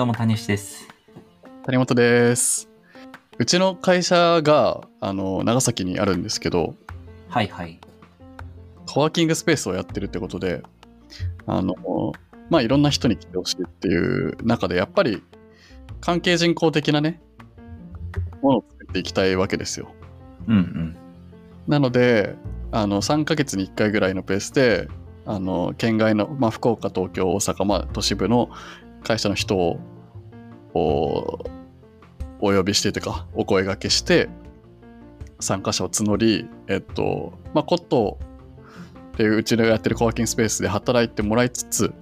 どうも、谷吉です。谷本です。うちの会社があの長崎にあるんですけど、はいはい。コワーキングスペースをやってるってことで、あの、まあいろんな人に来てほしいっていう中で、やっぱり関係人口的なね、ものを作っていきたいわけですよ。うんうん。なので、あの3ヶ月に1回ぐらいのペースで、あの県外の、まあ、福岡、東京、大阪、まあ、都市部の会社の人をお呼びしてというか、お声掛けして、参加者を募り、えっと、まあ、コットっていううちのやってるコワーキングスペースで働いてもらいつつ、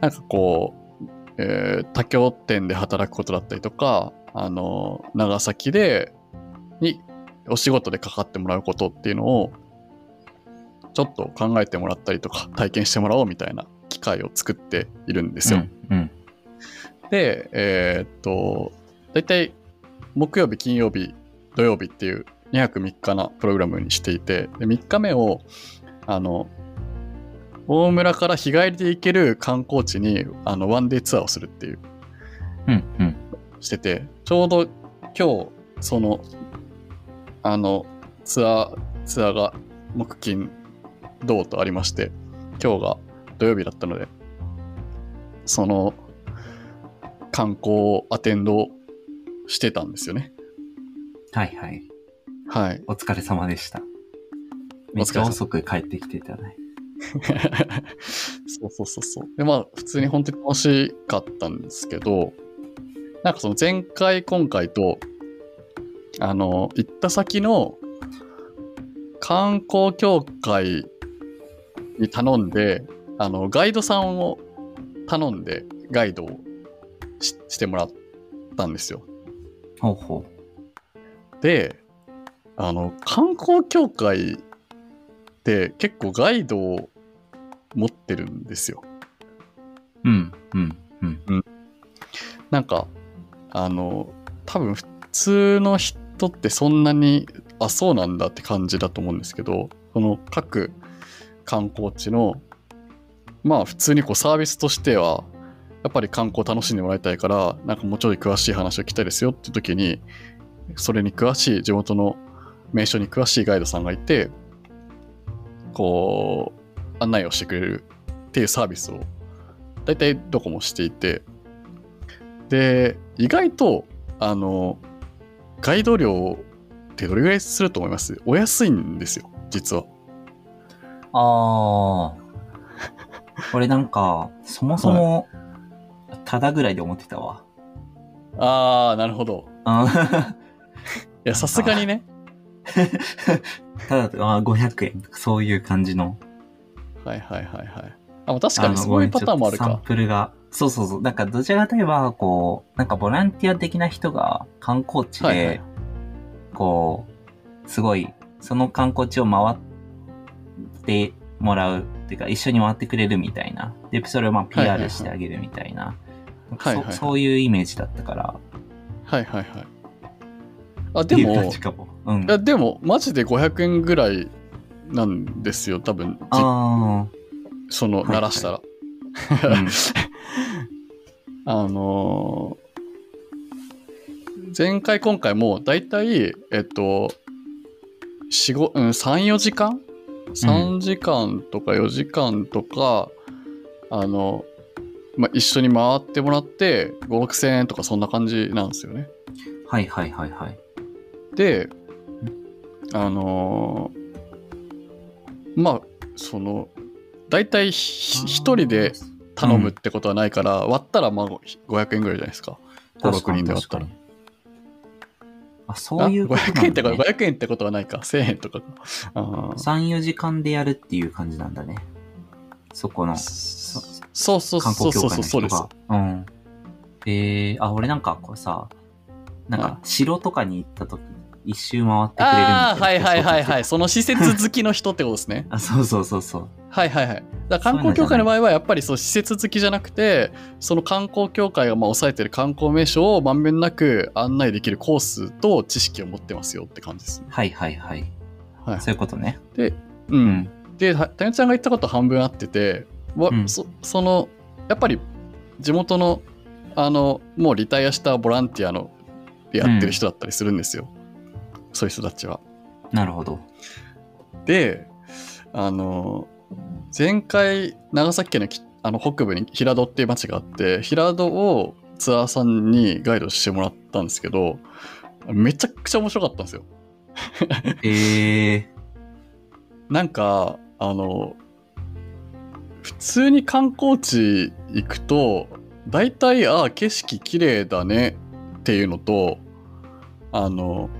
なんかこう、えー他拠店で働くことだったりとか、あの、長崎で、にお仕事でかかってもらうことっていうのをちょっと考えてもらったりとか体験してもらおうみたいな機会を作っているんですよ。うんうん。で、えーっと、大体木曜日、金曜日、土曜日っていう2泊3日なプログラムにしていて、で3日目を、あの、大村から日帰りで行ける観光地にあのワンデーツアーをするっていううんうん。してて、ちょうど今日、その、あの、ツアー、ツアーが木金土とありまして、今日が土曜日だったので、その観光をアテンドしてたんですよね。はいはい。はい。お疲れ様でした。めっちゃ遅く帰ってきてたね。そうそうそうそう。で、まあ、普通に本当に楽しかったんですけど、なんかその前回、今回と、あの、行った先の観光協会に頼んで、あの、ガイドさんを頼んで、ガイドをししてもらったんですよ。ほうほで、あの、観光協会って結構ガイドを持ってるんですよ。う。うんうんうん。なんか、あの、多分普通の人ってそんなに、あ、そうなんだって感じだと思うんですけど、その各観光地の、まあ普通にこうサービスとしては、やっぱり観光楽しんでもらいたいから、なんかもうちょい詳しい話を聞きたいですよって時に、それに詳しい地元の名所に詳しいガイドさんがいて、こう、案内をしてくれるっていうサービスを、大体どこもしていて、で、意外と、あの、ガイド料ってどれぐらいすると思います？お安いんですよ、実は。あー。俺なんか、そもそも、ただぐらいで思ってたわ。あー、なるほど。あいや、さすがにね。ただ、あー500円とかそういう感じの。はいはいはいはい。あ、まあ確かにそういうパターンもあるごめんちょっとサンか。プルが。そうそうそう。なんかどちらかといえば、こう、なんかボランティア的な人が観光地で、はいはいこう、すごい、その観光地を回ってもらうっていうか、一緒に回ってくれるみたいな。で、それをまあはいはいはい PR してあげるみたいな。はいはいはいそそういうイメージだったから。はいはいはい。あ、でも、も。うん。や、でも、マジで500円ぐらいなんですよ、多分、じあその、はいはい鳴らしたら。あ、うん。あのー前回今回もだいたいえっと4 5うん34時間3時間とか4時間とか、あの、まあ、一緒に回ってもらって5 6千円とかそんな感じなんですよね。はいはいはいはい。であのーまあそのだいたいひ一人で頼むってことはないから、割ったらまあ500円ぐらいじゃないですか。5 6人で割ったらあ、そういうことなんだ、ね。500円ってこと500円ってことはないか1000円とかあー3、4時間でやるっていう感じなんだね。そこのそそうそう観そうそうそうそうです。うん。えー、あ、俺なんかこうさ、なんはか城とかに行った時、一周回ってくれるみたはいはいはいはいそその施設好きの人ってことですね あ、そうそうそうそう。はいはいはいだ観光協会の場合はやっぱりそう施設好きじゃなくてその観光協会がまあ抑えてる観光名所をまんべんなく案内できるコースと知識を持ってますよって感じですねはいはいはい。はいそういうことね。で、う。うんん。で、たたよちゃんが言ったこと半分あってて、わうんそその、やっぱり地元のあのもうリタイアしたボランティアのでやってる人だったりするんですよ、そういう人たちは。なるほど。であの前回長崎県のきあの北部に平戸っていう町があって平戸をツアーさんにガイドしてもらったんですけどめちゃくちゃ面白かったんですよ。ええなんかあの普通に観光地行くと大体ああ景色綺麗だねっていうのとあの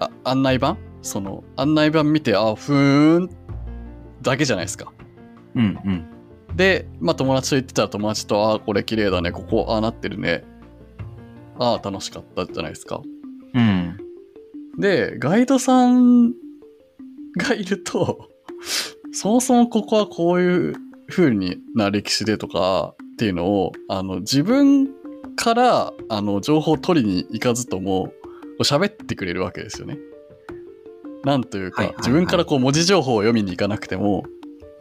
あ案内板？その案内板見てあふーんだけじゃないですか。うんうん。で、まあ、友達と行ってたら友達と、ああ、これ綺麗だね、ここ、ああなってるね。ああ、楽しかったじゃないですか。うん。で、ガイドさんがいると、そもそもここはこういう風にな歴史でとかっていうのを、あの、自分から、あの、情報を取りに行かずとも、こう喋ってくれるわけですよね。なんというか、はいはいはい自分からこう文字情報を読みに行かなくても、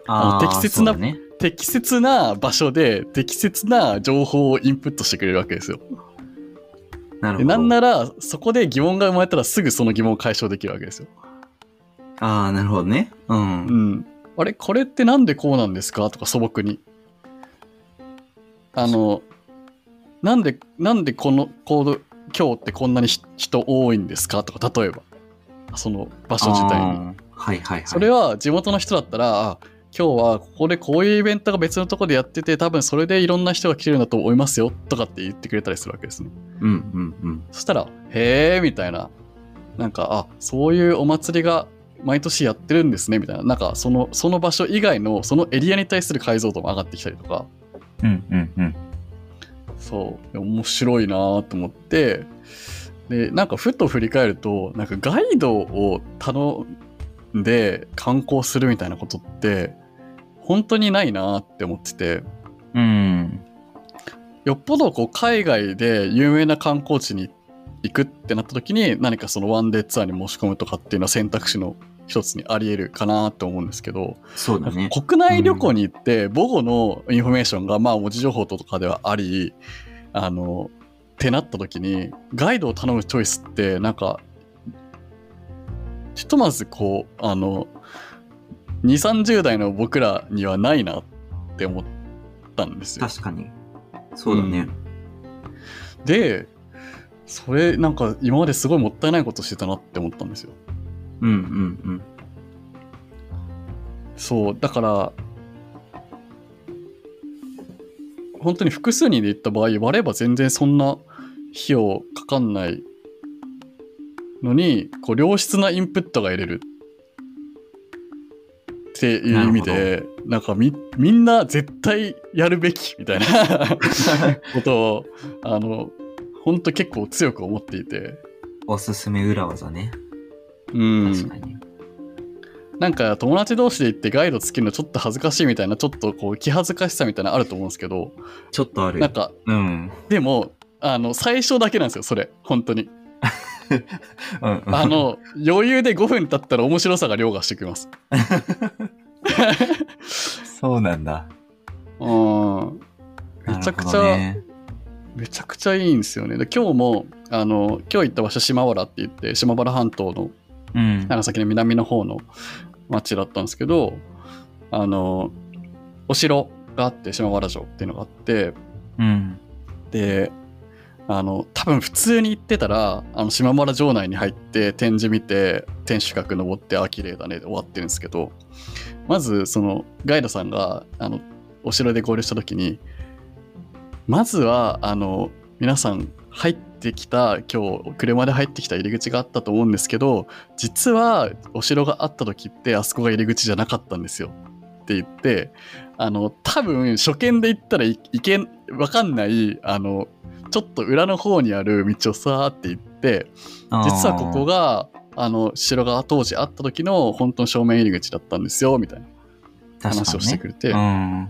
あー適切なね。適切な場所で適切な情報をインプットしてくれるわけですよ。なるほど。でなんなら、そこで疑問が生まれたらすぐその疑問を解消できるわけですよ。ああ、なるほどね。うん。うん。あれこれってなんでこうなんですか？とか素朴に。あの、なんで、なんでこの、こう、今日ってこんなにひ人多いんですか？とか、例えば。その場所自体に。はいはいはい。それは地元の人だったら、あ今日はここでこういうイベントが別のとこでやってて、多分それでいろんな人が来てるんだと思いますよとかって言ってくれたりするわけですね。うんうんうん。そしたら、へえみたいな。なんか、あ、そういうお祭りが毎年やってるんですねみたいな。なんか、その、その場所以外の、そのエリアに対する解像度も上がってきたりとか、うんうんうん。そう、面白いなと思って、で、なんかふと振り返ると、なんかガイドを頼んで観光するみたいなことって、本当にないなって思ってて、うん。よっぽどこう海外で有名な観光地に行くってなった時に何かそのワンデーツアーに申し込むとかっていうのは選択肢の一つにあり得るかなって思うんですけど、そうだね。国内旅行に行って母語のインフォメーションがまあ文字情報とかではありあのってなった時にガイドを頼むチョイスってなんかひとまずこうあの2 3 0代の僕らにはないなって思ったんですよ。確かに。そうだね。でそれなんか今まですごいもったいないことしてたなって思ったんですよ。うんうんそうだから本当に複数人で行った場合割れば全然そんな費用かかんないのにこう良質なインプットが得れるっていう意味でなんかみみんな絶対やるべきみたいな ことをあの本当結構強く思っていて。おすすめ裏技ね。うん、確かに。なんか友達同士で行ってガイドつけるのちょっと恥ずかしいみたいなちょっとこう気恥ずかしさみたいなのあると思うんですけどちょっとある。なんかうん。でもあの最初だけなんですよそれ本当にうんうんあ、の余裕で5分経ったら面白さが凌駕してきますそうなんだ。うんめちゃくちゃ、ねめちゃくちゃいいんですよねで今日もあの今日行った場所島原って言って島原半島のうん。長崎の南の方の町だったんですけどあのお城があって島原城っていうのがあってうん。であの多分普通に行ってたらあの島原城内に入って展示見て天守閣登ってあ綺麗だねで終わってるんですけどまずそのガイドさんがあのお城で合流した時にまずはあの皆さん入ってきた今日車で入ってきた入り口があったと思うんですけど実はお城があった時ってあそこが入り口じゃなかったんですよって言ってあの多分初見で行ったらいいけんわかんないあのちょっと裏の方にある道をさーって行って実はここが、があの城が当時あった時の本当の正面入り口だったんですよみたいな。話をしてくれて、うん。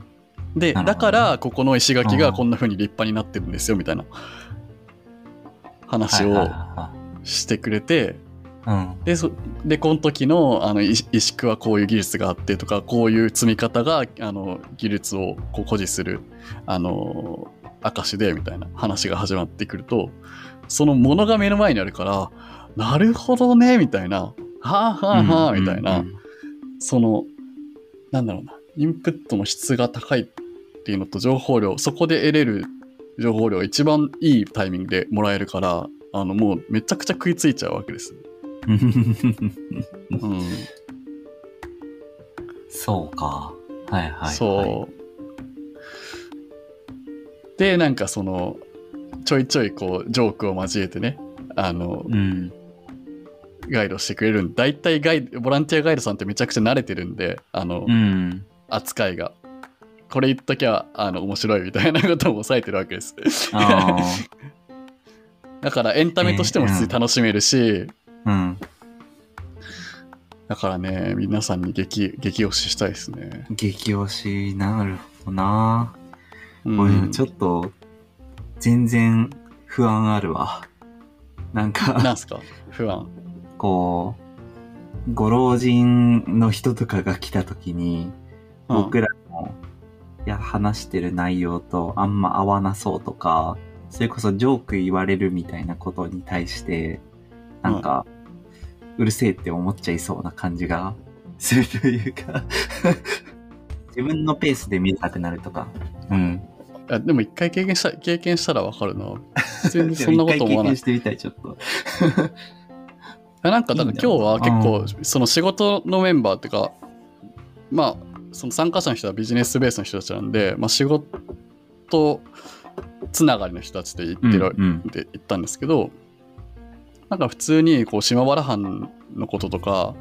でだからここの石垣がこんな風に立派になってるんですよみたいな話をしてくれて、いうん。でそでこの時のあのい石工はこういう技術があってとかこういう積み方があの技術をこう誇示するあの証でみたいな話が始まってくるとそのものが目の前にあるからなるほどねみたいなはあはあはあみたいな、うんそのなんだろうなインプットの質が高いっていうのと情報量そこで得れる情報量が一番いいタイミングでもらえるからあのもうめちゃくちゃ食いついちゃうわけです。うんうんそうか。はいはい、はい。そう。で、なんかその、ちょいちょいこう、ジョークを交えてね、あの、うん。ガイドしてくれるんで、大体ガイド、ボランティアガイドさんってめちゃくちゃ慣れてるんで、あの、うん。扱いが。これ言っときゃ、あの、面白いみたいなことも抑えてるわけです。あだからエンタメとしても普通に楽しめるし、あ。うん。だからね、皆さんに激、激推ししたいですね。激推し、なるほどな。うん俺、ちょっと、全然不安あるわ。なんか、なんすか？不安。こう、ご老人の人とかが来た時に、僕ら話してる内容とあんま合わなそうとか、それこそジョーク言われるみたいなことに対して、なんか、うるせえって思っちゃいそうな感じがするというか、自分のペースで見たくなるとか。うん。いやでも一回経験した、経験したらわかるな。全然そんなこと思わない験。してみたい、ちょっと。や なんかだから今日は結構その仕事のメンバーっていうかまあその参加者の人はビジネスベースの人たちなんで、まあ、仕事つながりの人たちで行ってる、うんで行ったんですけどなんか普通にこう島原藩のこととか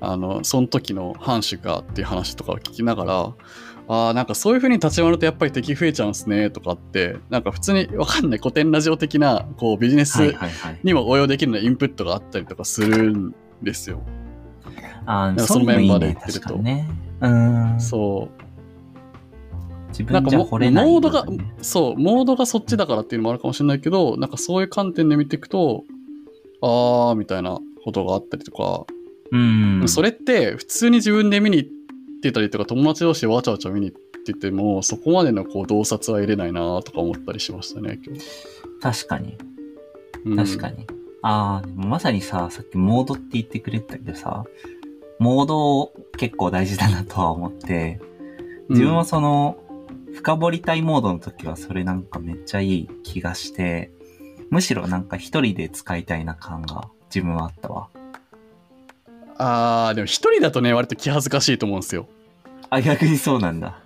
あのその時の藩主がっていう話とかを聞きながらあーなんかそういう風に立ち回るとやっぱり敵増えちゃうんですねとかってなんか普通にわかんない古典ラジオ的なこうビジネスはいはいはい。にも応用できるようなインプットがあったりとかするんですよ。ああ、かそういうのいいね、そのメンバーで言ってると確かにね。うん。そう。自分じゃ惚れないモードがそう、モードがそっちだからっていうのもあるかもしれないけど、なんかそういう観点で見ていくと、あーみたいなことがあったりとか、うん。それって普通に自分で見に行ってたりとか、友達同士でわちゃわちゃ見に行ってても、そこまでのこう洞察は入れないなとか思ったりしましたね、今日。確かに。うん確かに。ああ、でもまさにさ、さっきモードって言ってくれてたけどさ、モード結構大事だなとは思って、自分はその、深掘りたいモードの時はそれなんかめっちゃいい気がして、むしろなんか一人で使いたいな感が自分はあったわ。あーでも一人だとね、割と気恥ずかしいと思うんですよ。あ、逆にそうなんだ。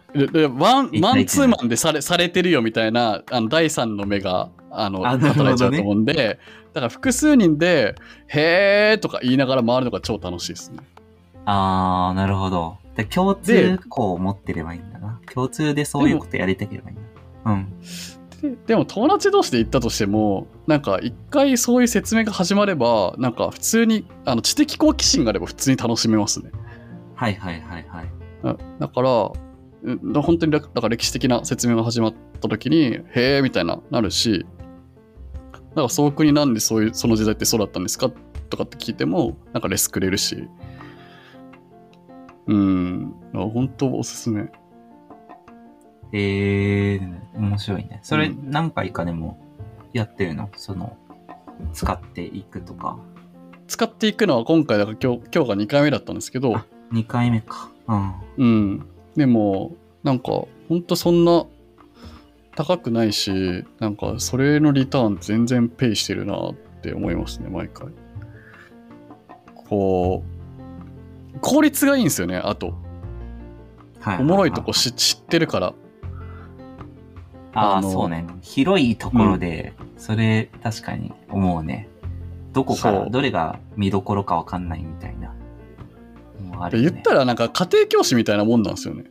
ワンマンツーマンでされされてるよみたいなあの第三の目があの働いちゃうと思うんで、だから複数人で「へー」とか言いながら回るのが超楽しいですね。あー、なるほど。で共通項を持ってればいいんだな。共通でそういうことやりたければいいんだ。うん。ででも友達同士で行ったとしてもなんか一回そういう説明が始まればなんか普通にあの知的好奇心があれば普通に楽しめますね。はいはいはいはい。だだからうん本当にから歴史的な説明が始まった時に「へー」みたいななるしだからその国なんでそういうその時代ってそうだったんですか？とかって聞いてもなんかレスくれるしうん本当おすすめえー、面白いね。それうん何回かでもやってるの？その、使っていくとか。使っていくのは今回だから今日今日が2回目だったんですけどあ2回目か。うん。うんでもなんか本当そんな高くないしなんかそれのリターン全然ペイしてるなって思いますね毎回こう効率がいいんですよねあとはい。おもろいとこし知ってるからああ、そうね。広いところで、それ確かに思うね。どこから、どれが見どころかわかんないみたいな。あねで言ったらなんか家庭教師みたいなもんなんですよね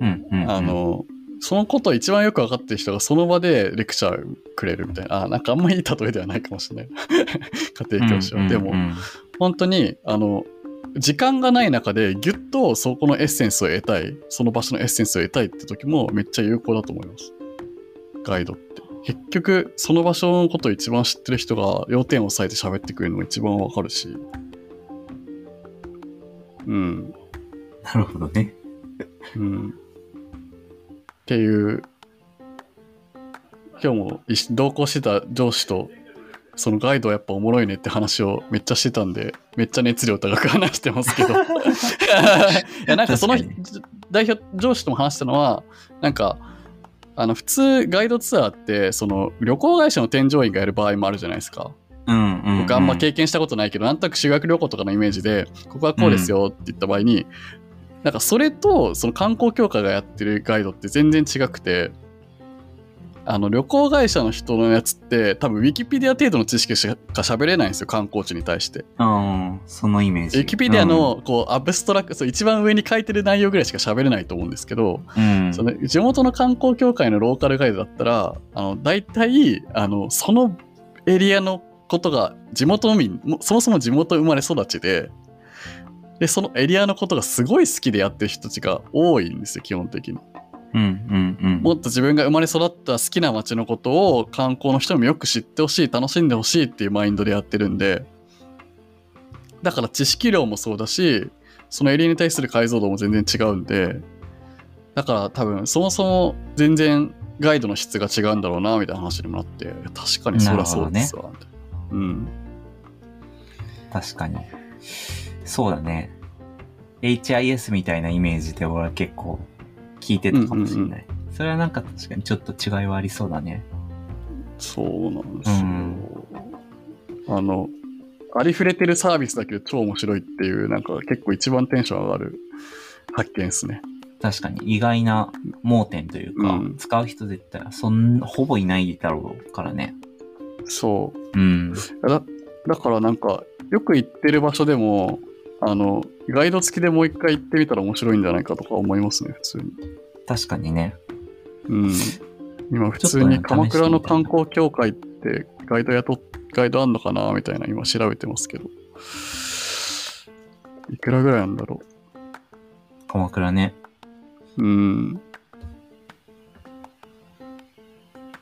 うんうん、うん。あ、のそのことを一番よく分かってる人がその場でレクチャーくれるみたいなあなんかあんまりいい例えではないかもしれない 家庭教師は、でも本当にあの時間がない中でギュッとそこのエッセンスを得たいその場所のエッセンスを得たいって時もめっちゃ有効だと思いますガイドって結局、その場所のことを一番知ってる人が要点を押さえて喋ってくれるのが一番わかるし。うん。なるほどね。うん。っていう、今日も同行してた上司と、そのガイドはやっぱおもろいねって話をめっちゃしてたんで、めっちゃ熱量高く話してますけど。いや、なんかその代表、上司とも話したのは、なんか、あの普通ガイドツアーってその旅行会社の添乗員がやる場合もあるじゃないですか。うんうん、うん。僕あんま経験したことないけど、なんとなく修学旅行とかのイメージで、ここはこうですよって言った場合に、なんかそれとその観光協会がやってるガイドって全然違くて、あの旅行会社の人のやつって多分ウィキペディア程度の知識しか喋れないんですよ、観光地に対して。うん、そのイメージ。ウィキペディアのこうアブストラクト、そう一番上に書いてる内容ぐらいしか喋れないと思うんですけど、うん、うんその地元の観光協会のローカルガイドだったら、あの大体あのそのエリアのことが地元民、もそもそも地元生まれ育ちで、で、そのエリアのことがすごい好きでやってる人たちが多いんですよ、基本的に。うんうんうん。もっと自分が生まれ育った好きな街のことを観光の人にもよく知ってほしい、楽しんでほしいっていうマインドでやってるんで、だから知識量もそうだし、そのエリアに対する解像度も全然違うんで、だから多分そもそも全然ガイドの質が違うんだろうな、みたいな話にもなって、確かにそりゃそうですわ、みたいなうん。確かに。そうだね。HIS みたいなイメージで俺は結構聞いてたかもしれない。それはなんか確かにちょっと違いはありそうだね。そうなんですよ。あの、ありふれてるサービスだけど超面白いっていう、なんか結構一番テンション上がる発見ですね。確かに意外な盲点というか、うん使う人絶対そんほぼいないだろうからね。そう。うん。だだからなんか、よく行ってる場所でも、あの、ガイド付きでもう一回行ってみたら面白いんじゃないかとか思いますね、普通に。確かにね。うん。今普通に鎌倉の観光協会ってガイド雇っ、ガイドあんのかなみたいな今調べてますけど。いくらぐらいなんだろ鎌倉ね。う。うん。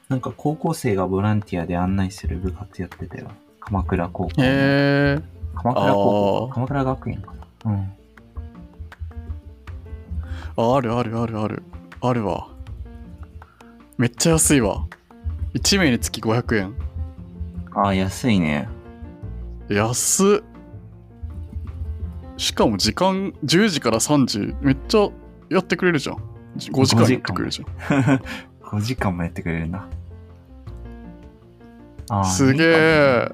なんか高校生がボランティアで案内する部活やってたよ。鎌倉高校。へえ。鎌倉高校。鎌倉学園かな？うん。あ、あるあるあるある。あるわ。めっちゃ安いわ。1名につき500円。ああ、安いね。安っ。しかも時間10時から3時。めっちゃやってくれるじゃん。5時間やってくれるじゃん。5 時間もやってくれるんだ。あーすげえ。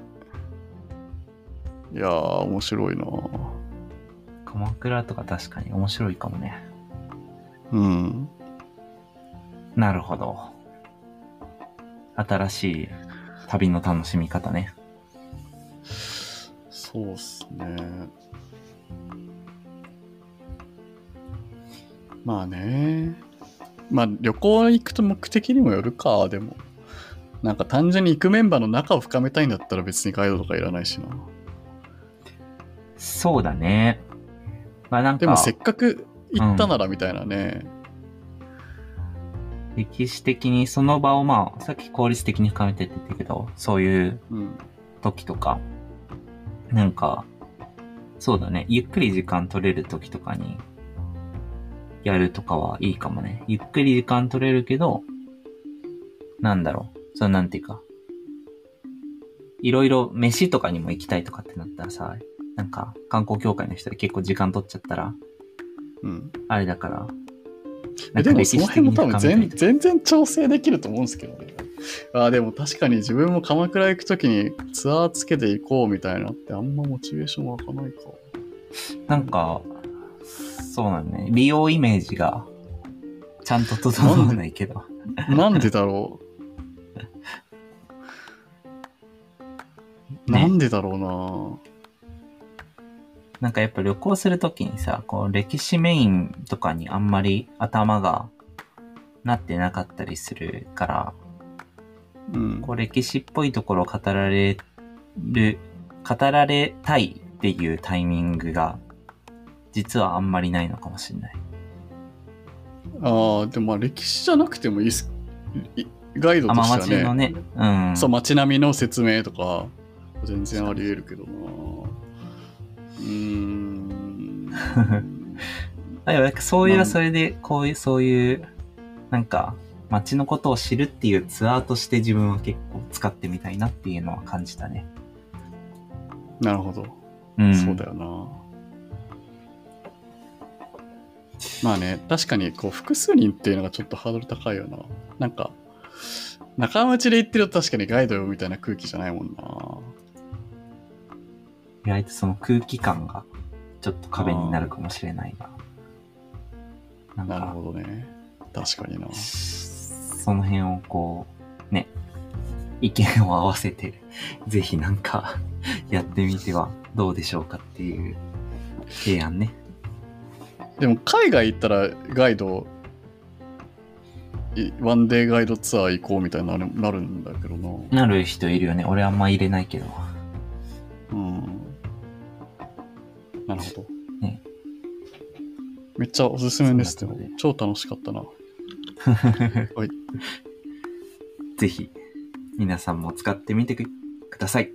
いやー、面白いな鎌倉とか確かに面白いかもね。うん。なるほど。新しい旅の楽しみ方ね。そうっすね。まあね。まあ旅行行くと目的にもよるか、でも。なんか単純に行くメンバーの仲を深めたいんだったら別にガイドとかいらないしな。そうだね。まあなんか、でもせっかく行ったならみたいなね。歴史的にその場をまあ、さっき効率的に深めてって言ったけど、そういううん。時とか、なんか、そうだね。ゆっくり時間取れる時とかに、やるとかはいいかもね。ゆっくり時間取れるけど、なんだろう。そのなんていうか、いろいろ飯とかにも行きたいとかってなったらさ、なんか観光協会の人で結構時間取っちゃったら、うん。あれだから、えでもその辺も多分全全然調整できると思うんですけどね。あーでも確かに自分も鎌倉行くときにツアーつけて行こうみたいなのってあんまモチベーション湧かないか。なんか、そうなんね。美容イメージが、ちゃんと整わないけど。なんでだろう。ねなんでだろ なんかやっぱ旅行するときにさ、こう歴史メインとかにあんまり頭がなってなかったりするから、うん。こう歴史っぽいところを語られる、語られたいっていうタイミングが、実はあんまりないのかもしれない。ああ、でもまあ歴史じゃなくてもいいっす。いガイドあ、まあとしてはね街のね、うん。そう街並みの説明とか全然あり得るけどなうーん。あでもなんかそういうまあ。それで、こういう、そういう、なんか、街のことを知るっていうツアーとして自分は結構使ってみたいなっていうのは感じたね。なるほど、うん。そうだよな。まあね確かにこう複数人っていうのがちょっとハードル高いよな。なんか仲間内で行ってると確かにガイドよみたいな空気じゃないもんな意外とその空気感がちょっと壁になるかもしれないな。なんなるか、ほどね確かになその辺をこう、ね、意見を合わせて、ぜひなんか、やってみてはどうでしょうかっていう提案ね。でも海外行ったらガイドいワンデーガイドツアー行こうみたいになるなるんだけどななる人いるよね。俺あんま入れないけど。なるほど。ねめっちゃおすすめです。でも超楽しかったな。はいぜひ、皆さんも使ってみてください。